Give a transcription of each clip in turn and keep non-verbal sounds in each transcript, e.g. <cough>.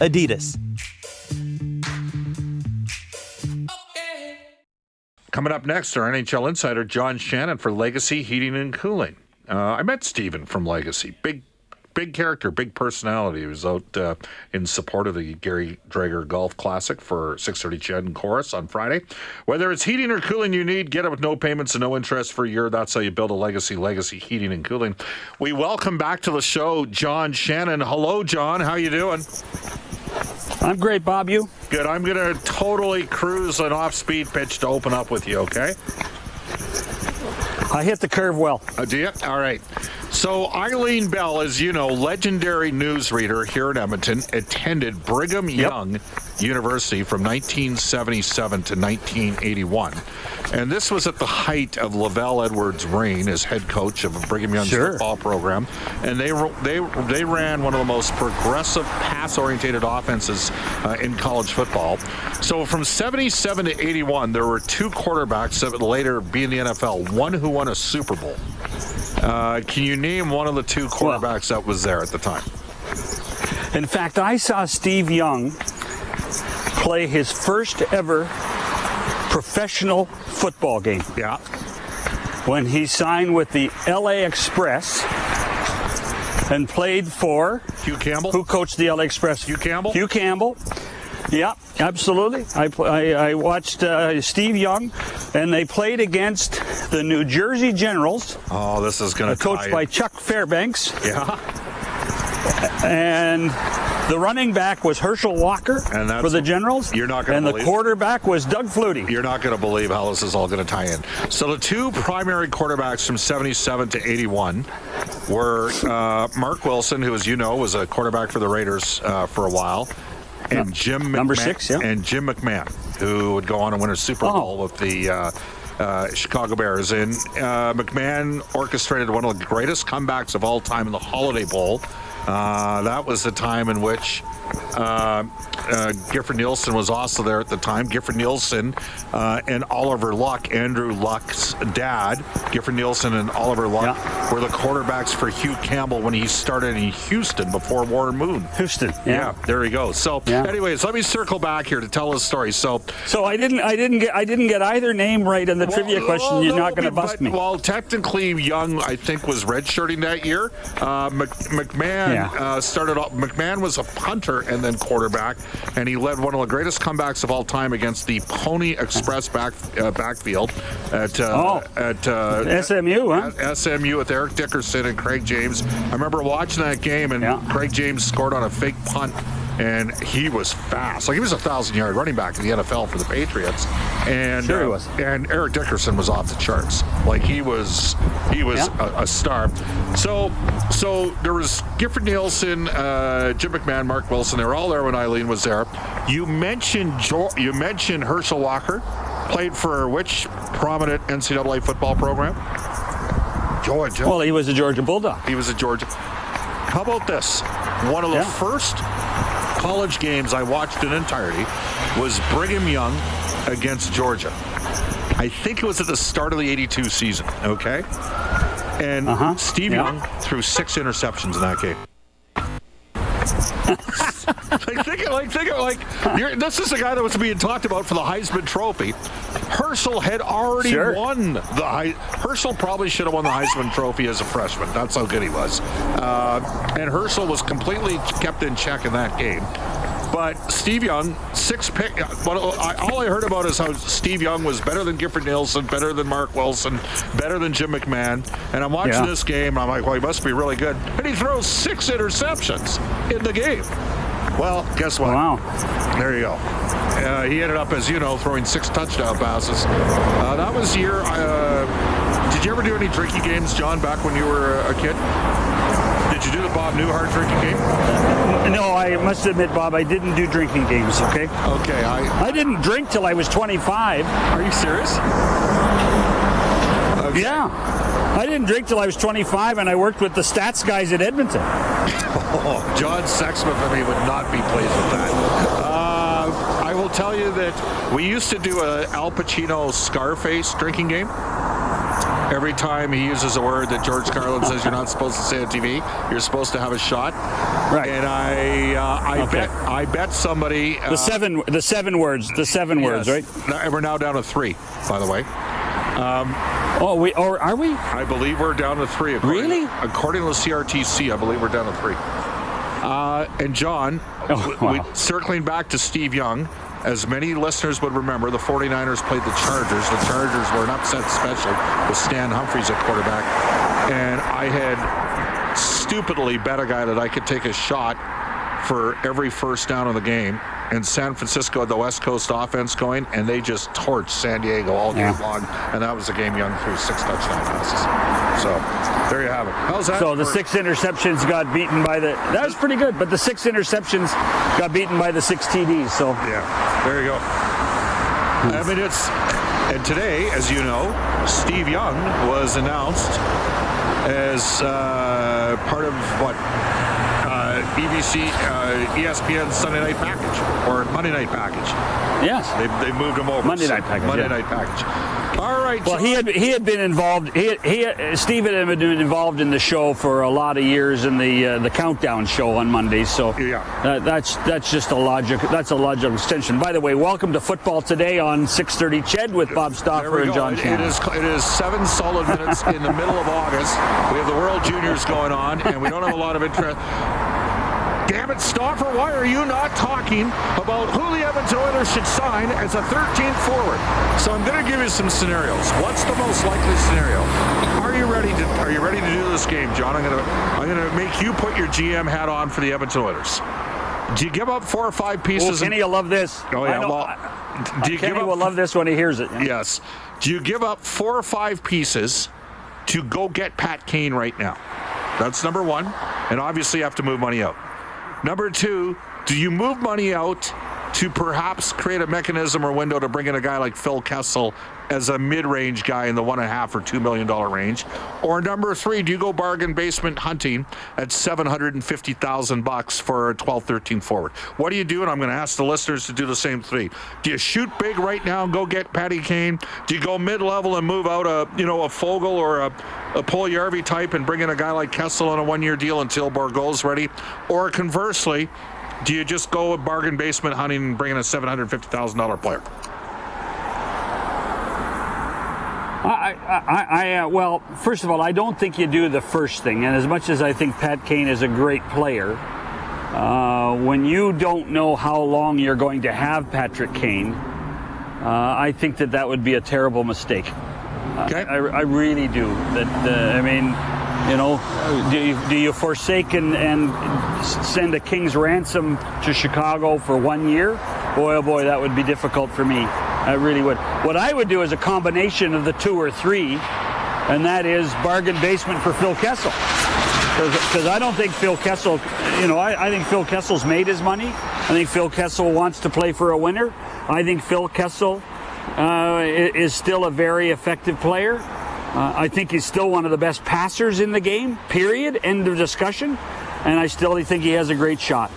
Adidas. Coming up next, our NHL insider John Shannon for Legacy Heating and Cooling. Uh, I met Steven from Legacy. Big, big character, big personality. He was out uh, in support of the Gary Drager Golf Classic for 6:30 CHED Chorus on Friday. Whether it's heating or cooling you need, get it with no payments and no interest for a year. That's how you build a legacy. Legacy Heating and Cooling. We welcome back to the show John Shannon. Hello, John. How you doing? I'm great, Bob. You? Good. I'm going to totally cruise an off-speed pitch to open up with you. Okay. I hit the curve well. Oh, do you? All right. So Eileen Bell, as you know, legendary newsreader here in Edmonton, attended Brigham Yep. Young University from 1977 to 1981. And this was at the height of LaVell Edwards' reign as head coach of Brigham Young's Sure. football program. And they they they ran one of the most progressive pass-oriented offenses uh, in college football. So from 77 to 81, there were two quarterbacks that would later be in the NFL. One who won a Super Bowl. Uh, can you name one of the two quarterbacks that was there at the time? In fact, I saw Steve Young play his first ever professional football game Yeah. when he signed with the LA Express and played for Hugh Campbell? who coached the LA Express? Hugh Campbell? Hugh Campbell. Yeah, absolutely. I, I, I watched uh, Steve Young, and they played against the New Jersey Generals, Oh, this is going uh, to coached by Chuck Fairbanks. Yeah. and the running back was Herschel Walker And for the Generals. you're not gonna And the believe- quarterback was Doug Flutie. You're not going to believe how this is all going to tie in. So the two primary quarterbacks from 77 to 81 were uh, Mark Wilson, who, as you know, was a quarterback for the Raiders uh, for a while, and Jim McMahon, Number six, yeah. and Jim McMahon, who would go on and win a Super Oh. Bowl with the. Uh, uh, Chicago Bears and uh, McMahon orchestrated one of the greatest comebacks of all time in the Holiday Bowl. Uh, that was the time in which uh, uh, Gifford Nielsen was also there at the time. Gifford Nielsen uh, and Oliver Luck, Andrew Luck's dad, Gifford Nielsen and Oliver Luck Yeah. were the quarterbacks for Hugh Campbell when he started in Houston before Warren Moon. Houston. Yeah, there we go. So, Yeah. anyways, let me circle back here to tell a story. So, So I didn't, I didn't get, I didn't get either name right in the trivia Well, question. You're no, not going to but- bust me. Well, technically, Young, I think, was redshirting that year. Uh, Mc, McMahon Yeah. uh, started off. McMahon was a punter and then quarterback, and he led one of the greatest comebacks of all time against the Pony Express back uh, backfield at uh, Oh. at uh, SMU, huh? at SMU with Eric Dickerson and Craig James. I remember watching that game, and Yeah. Craig James scored on a fake punt. And he was fast. Like he was a thousand yard running back in the NFL for the Patriots. And Sure he uh, was. and Eric Dickerson was off the charts. Like he was, he was Yeah. a, a star. So, so there was Gifford Nielsen, uh, Jim McMahon, Mark Wilson. They were all there when Eileen was there. You mentioned jo- you mentioned Herschel Walker, played for which prominent NCAA football program? Georgia. well, he was a Georgia Bulldog. He was a Georgia. How about this? One of the Yeah. first college games I watched in entirety was Brigham Young against Georgia. I think it was at the start of the 82 season, okay? And Uh-huh. Steve Yeah. Young threw six interceptions in that game. Like think like think of like you're, this is the guy that was being talked about for the Heisman Trophy. Herschel had already Sure. won the Hei- Herschel probably should have won the Heisman Trophy as a freshman. That's how good he was. Uh, and Herschel was completely kept in check in that game. But Steve Young, six pick. All I heard about is how Steve Young was better than Gifford Nielsen, better than Mark Wilson, better than Jim McMahon. And I'm watching Yeah. this game, and I'm like, well, he must be really good. And he throws six interceptions in the game. Well, guess what? Wow. There you go. Uh, he ended up, as you know, throwing six touchdown passes. Uh, that was year. Uh, did you ever do any drinking games, John, back when you were a kid? Did you do the Bob Newhart drinking game? No, I must admit, Bob, I didn't do drinking games. Okay. Okay, I. I didn't drink till I was 25. Are you serious? Okay. Yeah. I didn't drink till I was 25, and I worked with the stats guys at Edmonton. Oh, <laughs> John Sexsmith, I mean, would not be pleased with that. Uh, I will tell you that we used to do a Al Pacino Scarface drinking game. Every time he uses a word that George Carlin says you're not supposed to say on TV, you're supposed to have a shot. Right. And I, uh, I Okay. bet, I bet somebody. Uh, The seven, the seven words, the seven words, right? And We're now down to three, by the way. Oh, we or are we? I believe we're down to three. According, Really? According to the CRTC, I believe we're down to three. Uh, and John, Oh, wow. we- circling back to Steve Young, as many listeners would remember, the 49ers played the Chargers. The Chargers were an upset special with Stan Humphries at quarterback. And I had stupidly bet a guy that I could take a shot for every first down of the game. And San Francisco had the West Coast offense going, and they just torched San Diego all game Yeah. long. And that was the game Young threw six touchdown passes. So there you have it. How's that? So the six interceptions got beaten by the. That was pretty good, but the six interceptions got beaten by the six TDs. So Yeah, there you go. I mean, it's and today, as you know, Steve Young was announced as uh, part of what uh, EBC, uh, ESPN Sunday Night Package or Monday Night Package. yes. They, they moved him over. Monday Night Package, Monday yeah. Night Package. All right. Well, he had he had been involved. He, he Steve had been involved in the show for a lot of years in the uh, the countdown show on Mondays. So Yeah. that, that's that's just a logic. That's a logical extension. By the way, welcome to football today on 6:30 Ched with Bob Stauffer and. John It- it is it is seven solid minutes in the middle of August. We have the World Juniors going on, and we don't have a lot of interest. Damn it, Stauffer, why are you not talking about who the Evans Oilers should sign as a 13th forward? So I'm going to give you some scenarios. What's the most likely scenario? Are you ready to Are you ready to do this game, John? I'm going to I'm going to make you put your GM hat on for the Evans Oilers. Do you give up four or five pieces? Kenny will love this. oh I yeah, know- well, do you Kenny give up will love this when he hears it. Yes. Do you give up four or five pieces to go get Pat Kane right now? That's number one. And obviously, you have to move money out. Number two, do you move money out to perhaps create a mechanism or window to bring in a guy like Phil Kessel as a mid-range guy in the one and a half or two million dollar range? Or number three, do you go bargain basement hunting at seven hundred and fifty thousand bucks for a 12, 13 forward? What do you do? And I'm going to ask the listeners to do the same thing. Do you shoot big right now and go get Patty Kane? Do you go mid-level and move out a you know a Foegele or a a Puljujärvi type and bring in a guy like Kessel on a one-year deal until Borgo's ready? Or conversely, do you just go with bargain basement hunting and bring in a $750,000 player? I, I, I, I uh, well, first of all, I don't think you do the first thing. And as much as I think Pat Kane is a great player, uh, when you don't know how long you're going to have Patrick Kane, uh, I think that that would be a terrible mistake. Okay. I, I really do. That uh, I mean, you know, do you, do you forsake and, and send a king's ransom to Chicago for one year? Boy, oh boy, that would be difficult for me. I really would. What I would do is a combination of the two or three, and that is bargain basement for Phil Kessel. Because I don't think Phil Kessel, you know, I, I think Phil Kessel's made his money. I think Phil Kessel wants to play for a winner. I think Phil Kessel uh, is still a very effective player. Uh, I think he's still one of the best passers in the game, period. End of discussion. And I still think he has a great shot.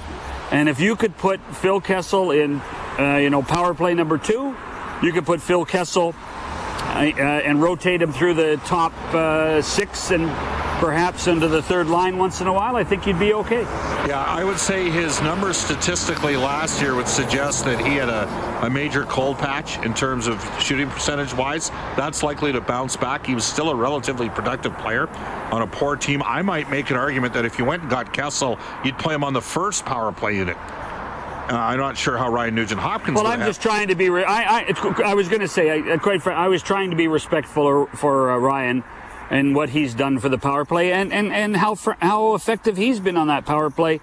And if you could put Phil Kessel in, uh, you know, power play number two, you could put Phil Kessel and rotate him through the top uh, six and perhaps into the third line once in a while, I think you'd be okay. Yeah, I would say his numbers statistically last year would suggest that he had a, a major cold patch in terms of shooting percentage wise. That's likely to bounce back. He was still a relatively productive player on a poor team. I might make an argument that if you went and got Kessel, you'd play him on the first power play unit. Uh, I'm not sure how Ryan Nugent Hopkins. Well, I'm have- just trying to be. Re- I, I, it's- I was going to say, I, quite fr- I was trying to be respectful for uh, Ryan and what he's done for the power play, and and and how fr- how effective he's been on that power play.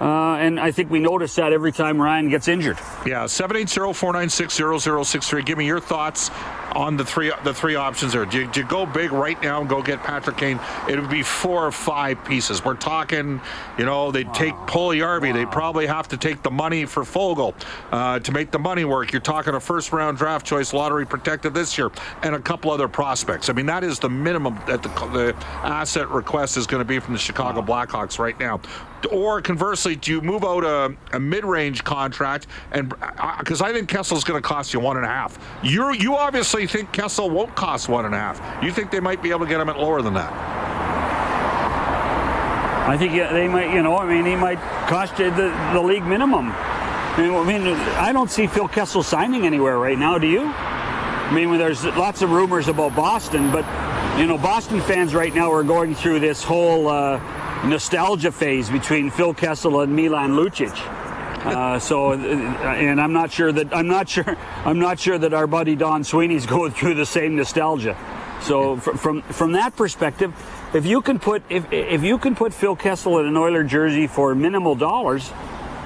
Uh, and I think we notice that every time Ryan gets injured. Yeah, 780-496-0063. Give me your thoughts on the three the three options there. Do you, do you go big right now and go get Patrick Kane? It would be four or five pieces. We're talking, you know, they'd take Puljujarvi. Wow. They probably have to take the money for Foegele uh, to make the money work. You're talking a first round draft choice, lottery protected this year, and a couple other prospects. I mean, that is the minimum that the, the asset request is going to be from the Chicago wow. Blackhawks right now. Or conversely, do you move out a, a mid-range contract? And because uh, I think Kessel's going to cost you one and a half. You you obviously think Kessel won't cost one and a half. You think they might be able to get him at lower than that? I think they might. You know, I mean, he might cost you the, the league minimum. I mean, I don't see Phil Kessel signing anywhere right now. Do you? I mean, there's lots of rumors about Boston, but you know, Boston fans right now are going through this whole. Uh, nostalgia phase between Phil Kessel and Milan Lucic. Uh, so, uh, and I'm not sure that I'm not sure <laughs> I'm not sure that our buddy Don Sweeney's <laughs> going through the same nostalgia. So, from from that perspective, if you can put if if you can put Phil Kessel in an Oiler jersey for minimal dollars, uh,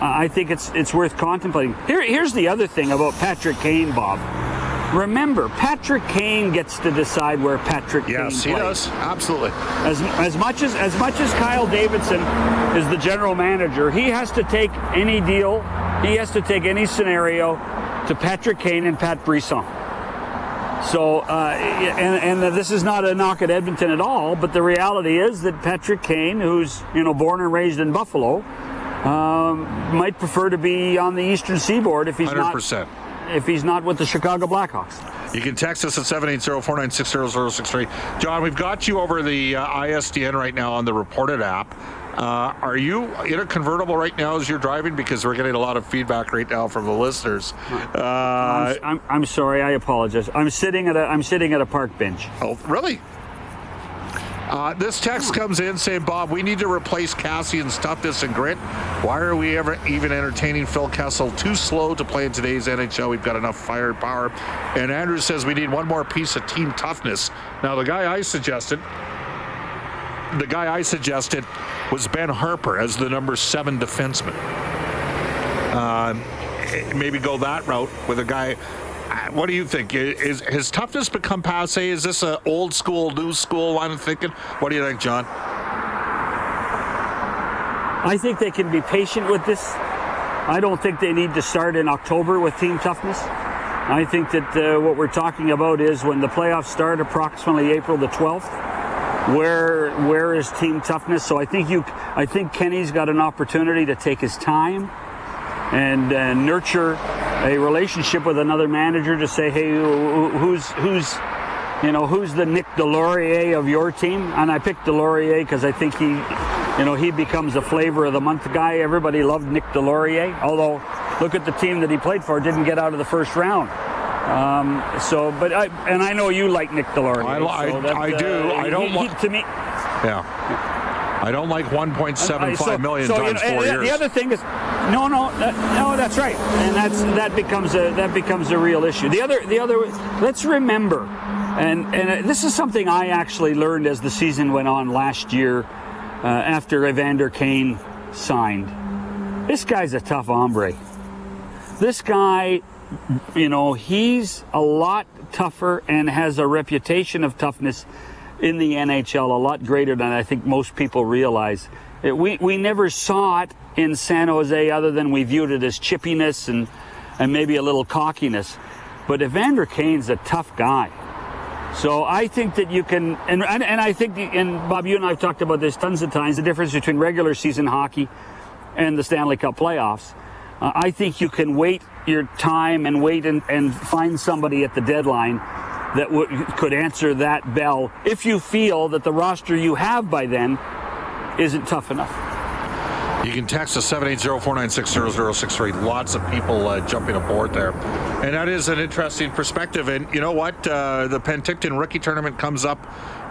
I think it's it's worth contemplating. Here, here's the other thing about Patrick Kane, Bob. Remember, Patrick Kane gets to decide where Patrick yes, Kane plays. Yes, he does. Absolutely. As, as much as as much as Kyle Davidson is the general manager, he has to take any deal, he has to take any scenario to Patrick Kane and Pat Brisson. So, uh, and, and this is not a knock at Edmonton at all, but the reality is that Patrick Kane, who's you know born and raised in Buffalo, um, might prefer to be on the Eastern Seaboard if he's 100%. not if he's not with the Chicago Blackhawks. You can text us at 780-496-0063. John, we've got you over the uh, ISDN right now on the reported app. Uh, are you in a convertible right now as you're driving? Because we're getting a lot of feedback right now from the listeners. Uh, I'm, I'm, I'm, sorry. I apologize. I'm sitting at a I'm sitting at a park bench. Oh, really? Uh, this text comes in saying, Bob, we need to replace Kassian's toughness and grit. Why are we ever even entertaining Phil Kessel? Too slow to play in today's NHL. We've got enough firepower. And Andrew says we need one more piece of team toughness. Now, the guy I suggested, the guy I suggested was Ben Harpur as the number seven defenseman. Uh, maybe go that route with a guy what do you think? Is has toughness become passe? Is this an old school, new school line of thinking? What do you think, John? I think they can be patient with this. I don't think they need to start in October with team toughness. I think that uh, what we're talking about is when the playoffs start, approximately April the 12th. Where where is team toughness? So I think you, I think Kenny's got an opportunity to take his time and uh, nurture a relationship with another manager to say, hey, who's who's you know who's the Nick Deslauriers of your team? And I picked Deslauriers because I think he, you know, he becomes a flavor of the month guy. Everybody loved Nick Deslauriers, although look at the team that he played for, didn't get out of the first round. Um, so, but I and I know you like Nick Deslauriers. I, so I, I do. Uh, I don't. He, he, to me. Yeah. I don't like 1.75 so, million so, times you know, four years. The other thing is, no, no, no, that's right, and that's that becomes a that becomes a real issue. The other, the other, let's remember, and and this is something I actually learned as the season went on last year, uh, after Evander Kane signed. This guy's a tough hombre. This guy, you know, he's a lot tougher and has a reputation of toughness in the NHL a lot greater than I think most people realize. We, we never saw it in San Jose other than we viewed it as chippiness and, and maybe a little cockiness. But Evander Kane's a tough guy. So I think that you can, and, and, and I think, the, and Bob, you and I have talked about this tons of times, the difference between regular season hockey and the Stanley Cup playoffs. Uh, I think you can wait your time and wait and, and find somebody at the deadline that w- could answer that bell if you feel that the roster you have by then isn't tough enough. You can text us 780-496-0063. Lots of people uh, jumping aboard there. And that is an interesting perspective. And you know what? Uh, the Penticton Rookie Tournament comes up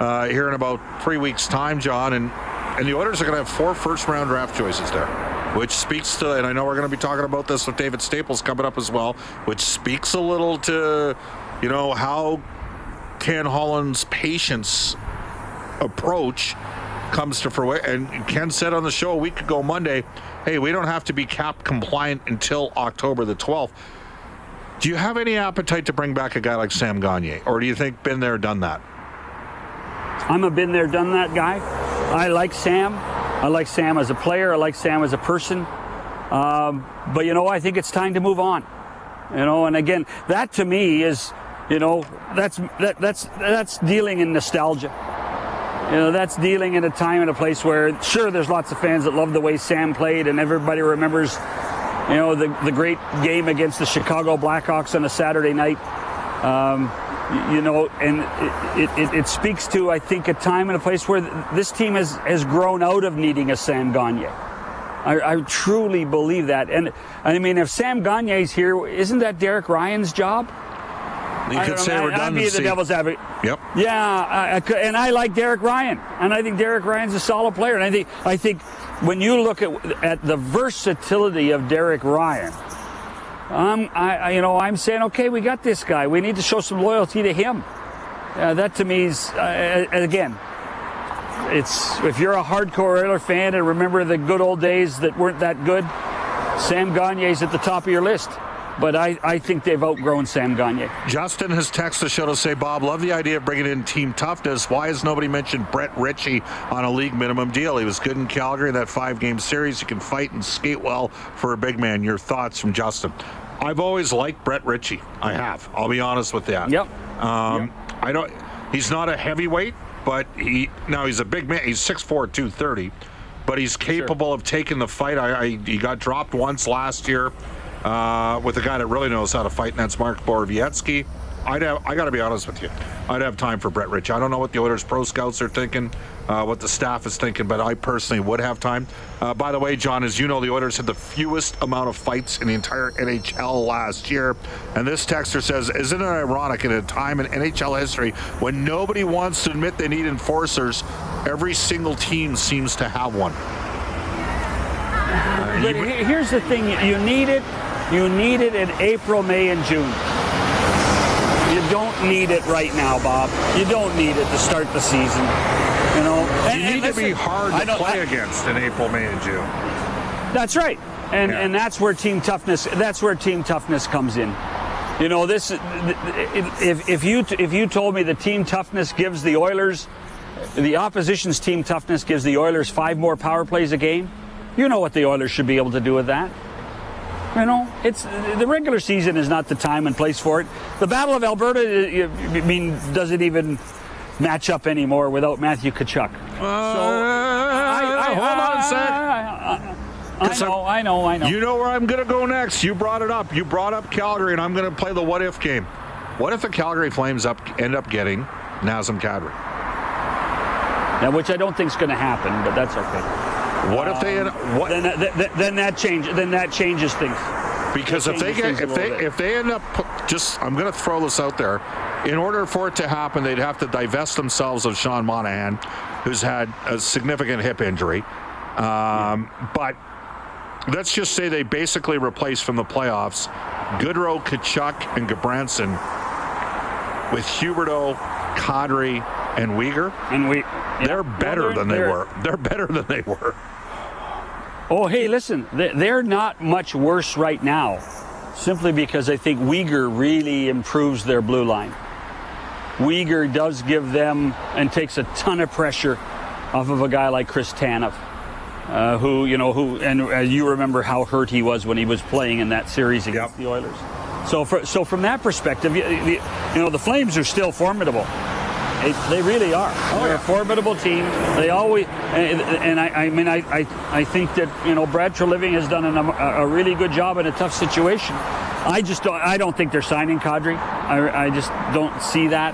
uh, here in about three weeks' time, John. And, and the Oilers are going to have four first-round draft choices there, which speaks to, and I know we're going to be talking about this with David Staples coming up as well, which speaks a little to, you know, how Ken Holland's patience approach comes to fruition. And Ken said on the show a week ago Monday, hey, we don't have to be cap compliant until October the 12th. Do you have any appetite to bring back a guy like Sam Gagne, or do you think been there, done that? I'm a been there, done that guy. I like Sam. I like Sam as a player. I like Sam as a person. Um, but you know, I think it's time to move on. You know, and again, that to me is, you know, that's that, that's that's dealing in nostalgia. You know, that's dealing in a time and a place where, sure, there's lots of fans that love the way Sam played, and everybody remembers, you know, the the great game against the Chicago Blackhawks on a Saturday night. Um, you know, and it, it, it, speaks to, I think, a time and a place where this team has, has grown out of needing a Sam Gagne. I, I truly believe that. And I mean, if Sam Gagne's here, isn't that Derek Ryan's job? You could say redundancy. I'd be the devil's advocate. Yep. Yeah, I, I, and I like Derek Ryan, and I think Derek Ryan's a solid player. And I think I think when you look at at the versatility of Derek Ryan, um, I, you know, I'm saying, okay, we got this guy. We need to show some loyalty to him. Uh, that to me is, uh, again, it's if you're a hardcore Oiler fan and remember the good old days that weren't that good, Sam Gagne's at the top of your list. But I, I think they've outgrown Sam Gagne. Justin has texted the show to say, Bob, love the idea of bringing in team toughness. Why has nobody mentioned Brett Ritchie on a league minimum deal? He was good in Calgary in that five game series. He can fight and skate well for a big man. Your thoughts from Justin? I've always liked Brett Ritchie. I have. I'll be honest with that. Yep. Um, yep. I don't. He's not a heavyweight, but he now he's a big man. He's 6'4", 230, but he's capable sure. of taking the fight. I, I, he got dropped once last year uh, with a guy that really knows how to fight, and that's Mark Borowiecki. I'd have, I got to be honest with you. I'd have time for Brett Ritchie. I don't know what the Oilers pro scouts are thinking, uh, what the staff is thinking, but I personally would have time. Uh, by the way, John, as you know, the Oilers had the fewest amount of fights in the entire NHL last year. And this texter says, Isn't it ironic in a time in NHL history when nobody wants to admit they need enforcers, every single team seems to have one? but here's the thing you need it. You need it in April, May, and June. You don't need it right now, Bob. You don't need it to start the season. You know, and, you need listen, to be hard to play I, against in April, May, and June. That's right, and yeah. and that's where team toughness. That's where team toughness comes in. You know, this if if you if you told me the team toughness gives the Oilers, the opposition's team toughness gives the Oilers five more power plays a game, you know what the Oilers should be able to do with that. You know, it's the regular season is not the time and place for it. The Battle of Alberta, I mean, does it even match up anymore without Matthew Tkachuk? Uh, so, I, I, hold on a sec. I know, I know, I know. You know where I'm going to go next. You brought it up. You brought up Calgary, and I'm going to play the what if game. What if the Calgary Flames up end up getting Nazem Kadri? Now, which I don't think is going to happen, but that's okay. What if they? What? Then that, then that change. Then that changes things. Because if they get if they bit. if they end up just I'm going to throw this out there, in order for it to happen, they'd have to divest themselves of Sean Monahan, who's had a significant hip injury. Um, but let's just say they basically replace from the playoffs Gaudreau, Tkachuk, and Gudbranson with Huberdeau, Kadri, and Weegar. And we, yeah. they're better well, they're, than they were. They're better than they were. Oh, hey, listen, they're not much worse right now, simply because I think Weegar really improves their blue line. Weegar does give them and takes a ton of pressure off of a guy like Chris Tanev, uh, who you know who and uh, you remember how hurt he was when he was playing in that series against yep. the Oilers. So, for, so from that perspective, you, you know the Flames are still formidable. They, they really are. Oh, They're yeah. a formidable team. They always, and, and I, I, mean, I, I, I think that you know Brad Treliving has done an, a, really good job in a tough situation. I just don't, I don't think they're signing Kadri. I, I just don't see that.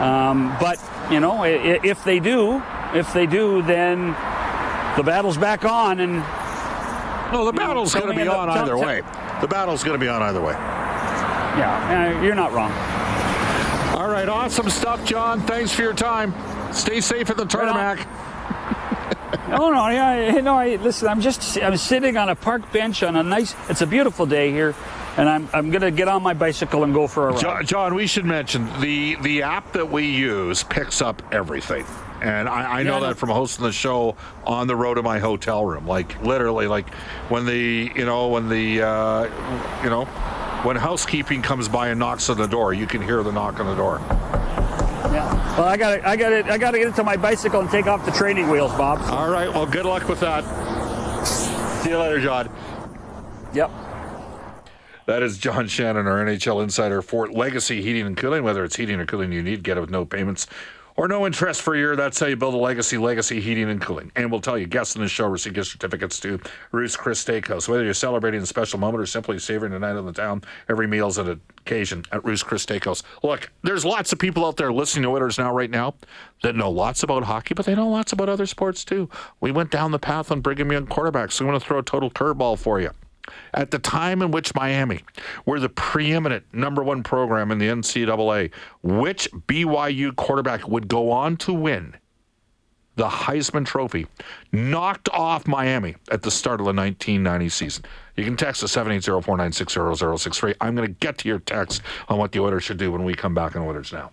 Um, but you know, if they do, if they do, then the battle's back on, and no, the battle's going to be on either way. The battle's going to be on either way. Yeah, uh, you're not wrong. All right, awesome stuff, John. Thanks for your time. Stay safe at the tarmac. <laughs> oh no, yeah, no. I, listen, I'm just I'm sitting on a park bench on a nice. It's a beautiful day here, and I'm I'm gonna get on my bicycle and go for a ride. John, John we should mention the the app that we use picks up everything. And I, I know yeah, that from hosting the show on the road to my hotel room. Like literally, like when the you know when the uh, you know when housekeeping comes by and knocks on the door, you can hear the knock on the door. Yeah. Well, I got to I got to I got to get into my bicycle and take off the training wheels, Bob. All right. Well, good luck with that. See you later, John. Yep. That is John Shannon, our NHL insider for Legacy Heating and Cooling. Whether it's heating or cooling you need, get it with no payments or no interest for a year. That's how you build a legacy, legacy heating and cooling. And we'll tell you, guests in the show receive gift certificates to Ruth's Chris Steakhouse. Whether you're celebrating a special moment or simply savoring a night in the town, every meal's an occasion at Ruth's Chris Steakhouse. Look, there's lots of people out there listening to Oilers now right now that know lots about hockey, but they know lots about other sports too. We went down the path on Brigham Young quarterbacks, so I'm going to throw a total curveball for you. At the time in which Miami were the preeminent number one program in the NCAA, which BYU quarterback would go on to win the Heisman Trophy, knocked off Miami at the start of the 1990 season? You can text us 780 496 0063. I'm going to get to your text on what the Oilers should do when we come back on Oilers Now.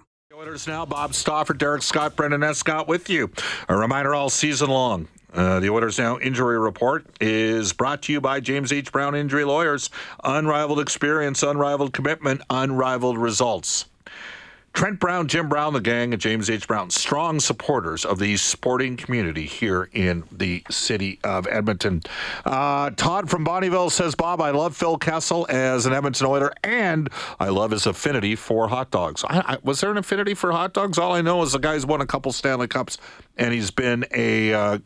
Oilers now, Bob Stauffer, Derek Scott, Brendan Escott with you. A reminder all season long. Uh, the Oilers Now injury report is brought to you by James H. Brown Injury Lawyers. Unrivaled experience, unrivaled commitment, unrivaled results. Trent Brown, Jim Brown, the gang at James H. Brown, strong supporters of the sporting community here in the city of Edmonton. Uh, Todd from Bonnyville says, Bob, I love Phil Kessel as an Edmonton Oiler, and I love his affinity for hot dogs. I, I, was there an affinity for hot dogs? All I know is the guy's won a couple Stanley Cups, and he's been a uh,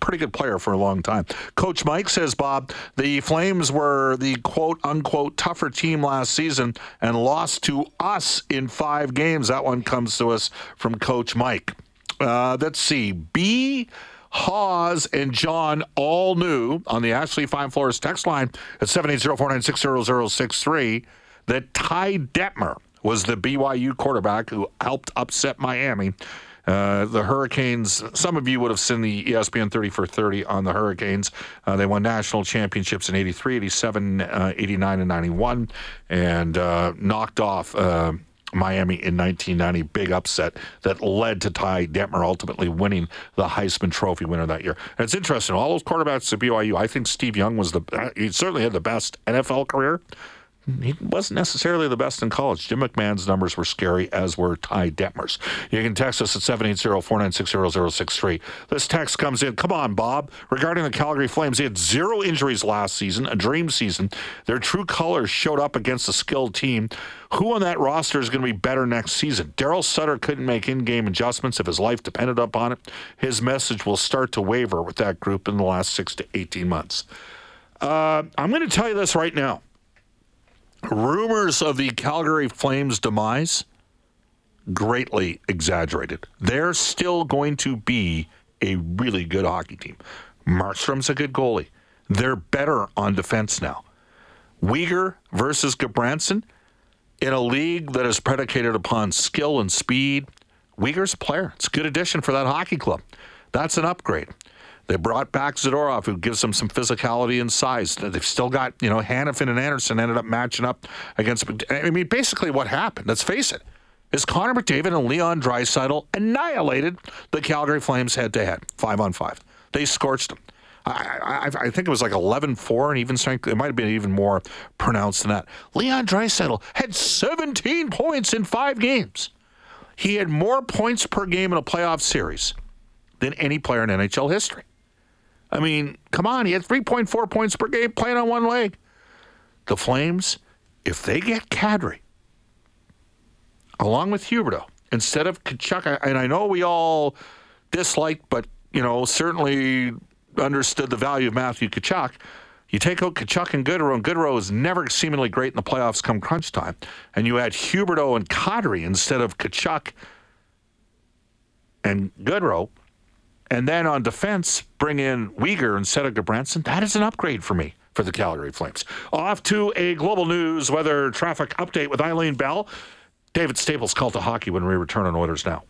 pretty good player for a long time. Coach Mike says, Bob, the Flames were the quote unquote tougher team last season and lost to us in five games. That one comes to us from Coach Mike. Uh, let's see. B. Hawes and John all knew on the Ashley Fine Floors text line at 780-496-0063 that Ty Detmer was the BYU quarterback who helped upset Miami. Uh, the Hurricanes, some of you would have seen the ESPN 30 for 30 on the Hurricanes. Uh, they won national championships in 83, 87, uh, 89, and 91, and uh, knocked off uh, Miami in 1990, big upset that led to Ty Detmer ultimately winning the Heisman Trophy winner that year. And it's interesting, all those quarterbacks at BYU, I think Steve Young was the, he certainly had the best NFL career. He wasn't necessarily the best in college. Jim McMahon's numbers were scary, as were Ty Detmer's. You can text us at 780-496-0063. This text comes in. Come on, Bob. Regarding the Calgary Flames, they had zero injuries last season, a dream season. Their true colors showed up against a skilled team. Who on that roster is going to be better next season? Daryl Sutter couldn't make in-game adjustments if his life depended upon it. His message will start to waver with that group in the last six to 18 months. Uh, I'm going to tell you this right now rumors of the Calgary Flames' demise greatly exaggerated. They're still going to be a really good hockey team. Markstrom's a good goalie. They're better on defense now. Weegar versus Gudbranson in a league that is predicated upon skill and speed. Weegar's a player. It's a good addition for that hockey club. That's an upgrade. They brought back Zadorov, who gives them some physicality and size. They've still got, you know, Hanifin and Andersson ended up matching up against. I mean, basically what happened, let's face it, is Connor McDavid and Leon Draisaitl annihilated the Calgary Flames head to head, five on five. They scorched them. I, I, I, think it was like 11 4 and even strength. It might have been even more pronounced than that. Leon Draisaitl had 17 points in five games. He had more points per game in a playoff series than any player in NHL history. I mean, come on, he had 3.4 points per game playing on one leg. The Flames if they get Kadri along with Huberdeau instead of Tkachuk, and I know we all disliked, but you know certainly understood the value of Matthew Tkachuk. You take out Tkachuk and Gaudreau, and Gaudreau is never seemingly great in the playoffs come crunch time. And you add Huberdeau and Kadri instead of Tkachuk and Gaudreau. And then on defense, bring in Weegar instead of Gudbranson. That is an upgrade for me for the Calgary Flames. Off to a global news weather traffic update with Eileen Bell. David Staples called to hockey when we return on Oilers Now.